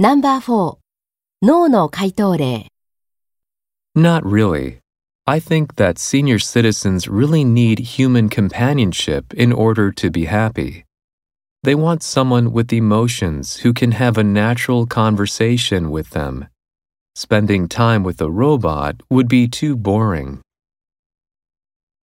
No.4 脳の回答例 Not really. I think that senior citizens really need human companionship in order to be happy. They want someone with emotions who can have a natural conversation with them. Spending time with a robot would be too boring.